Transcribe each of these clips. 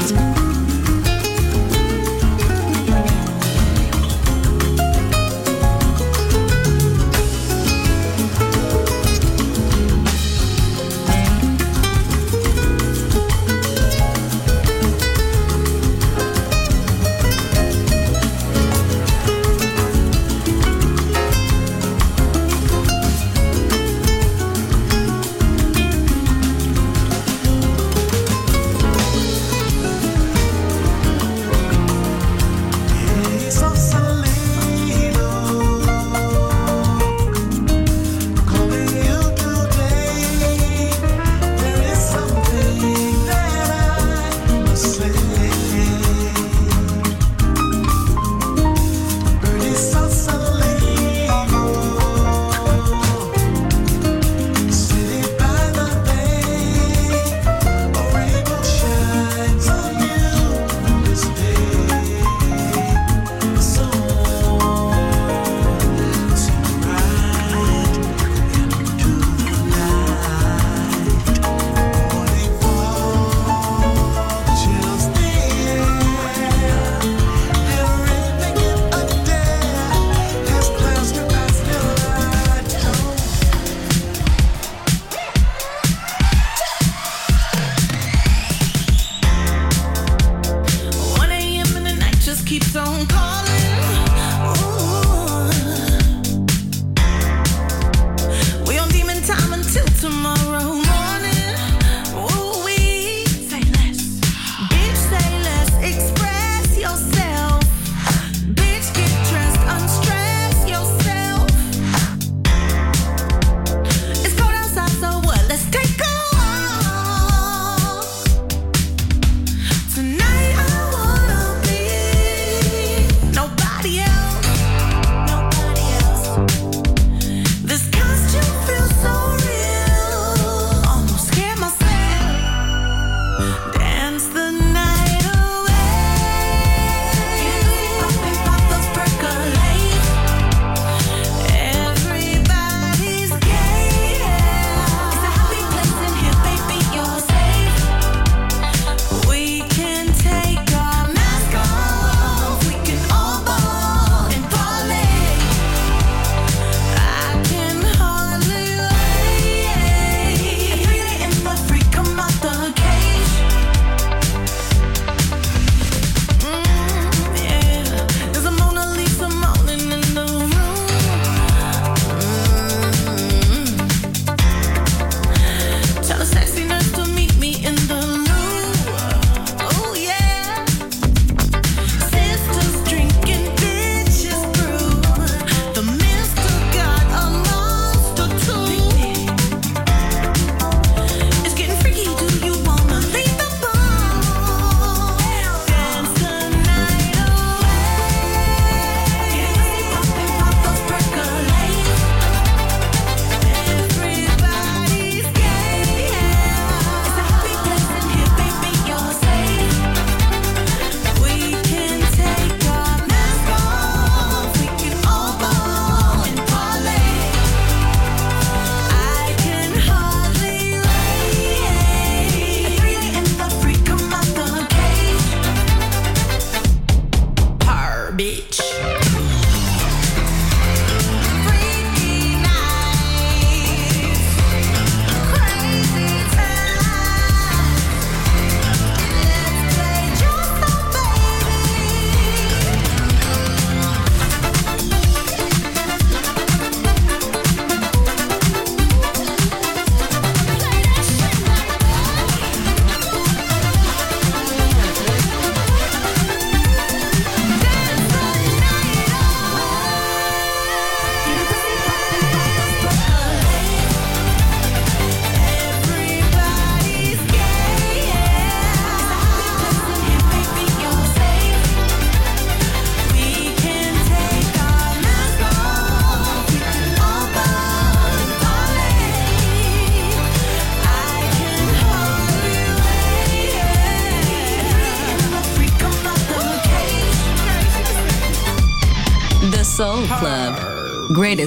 Podcast.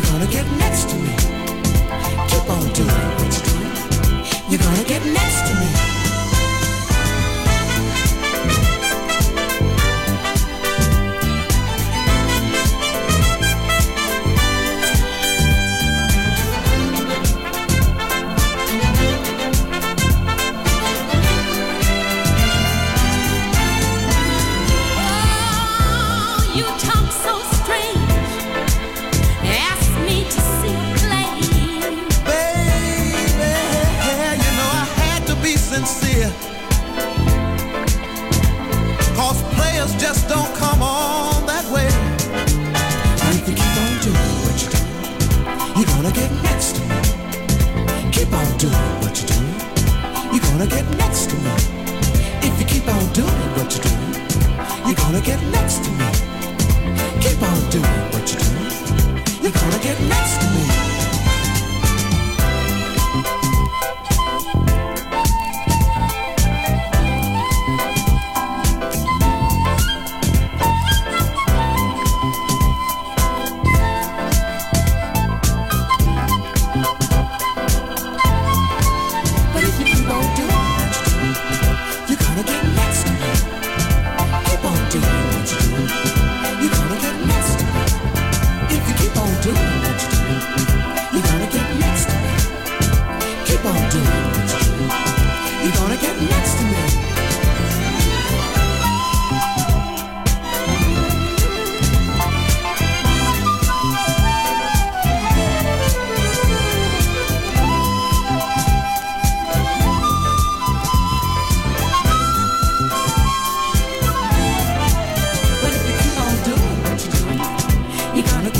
You're gonna get next to me. Keep on doing what you're doing. You're gonna get next to me. You kinda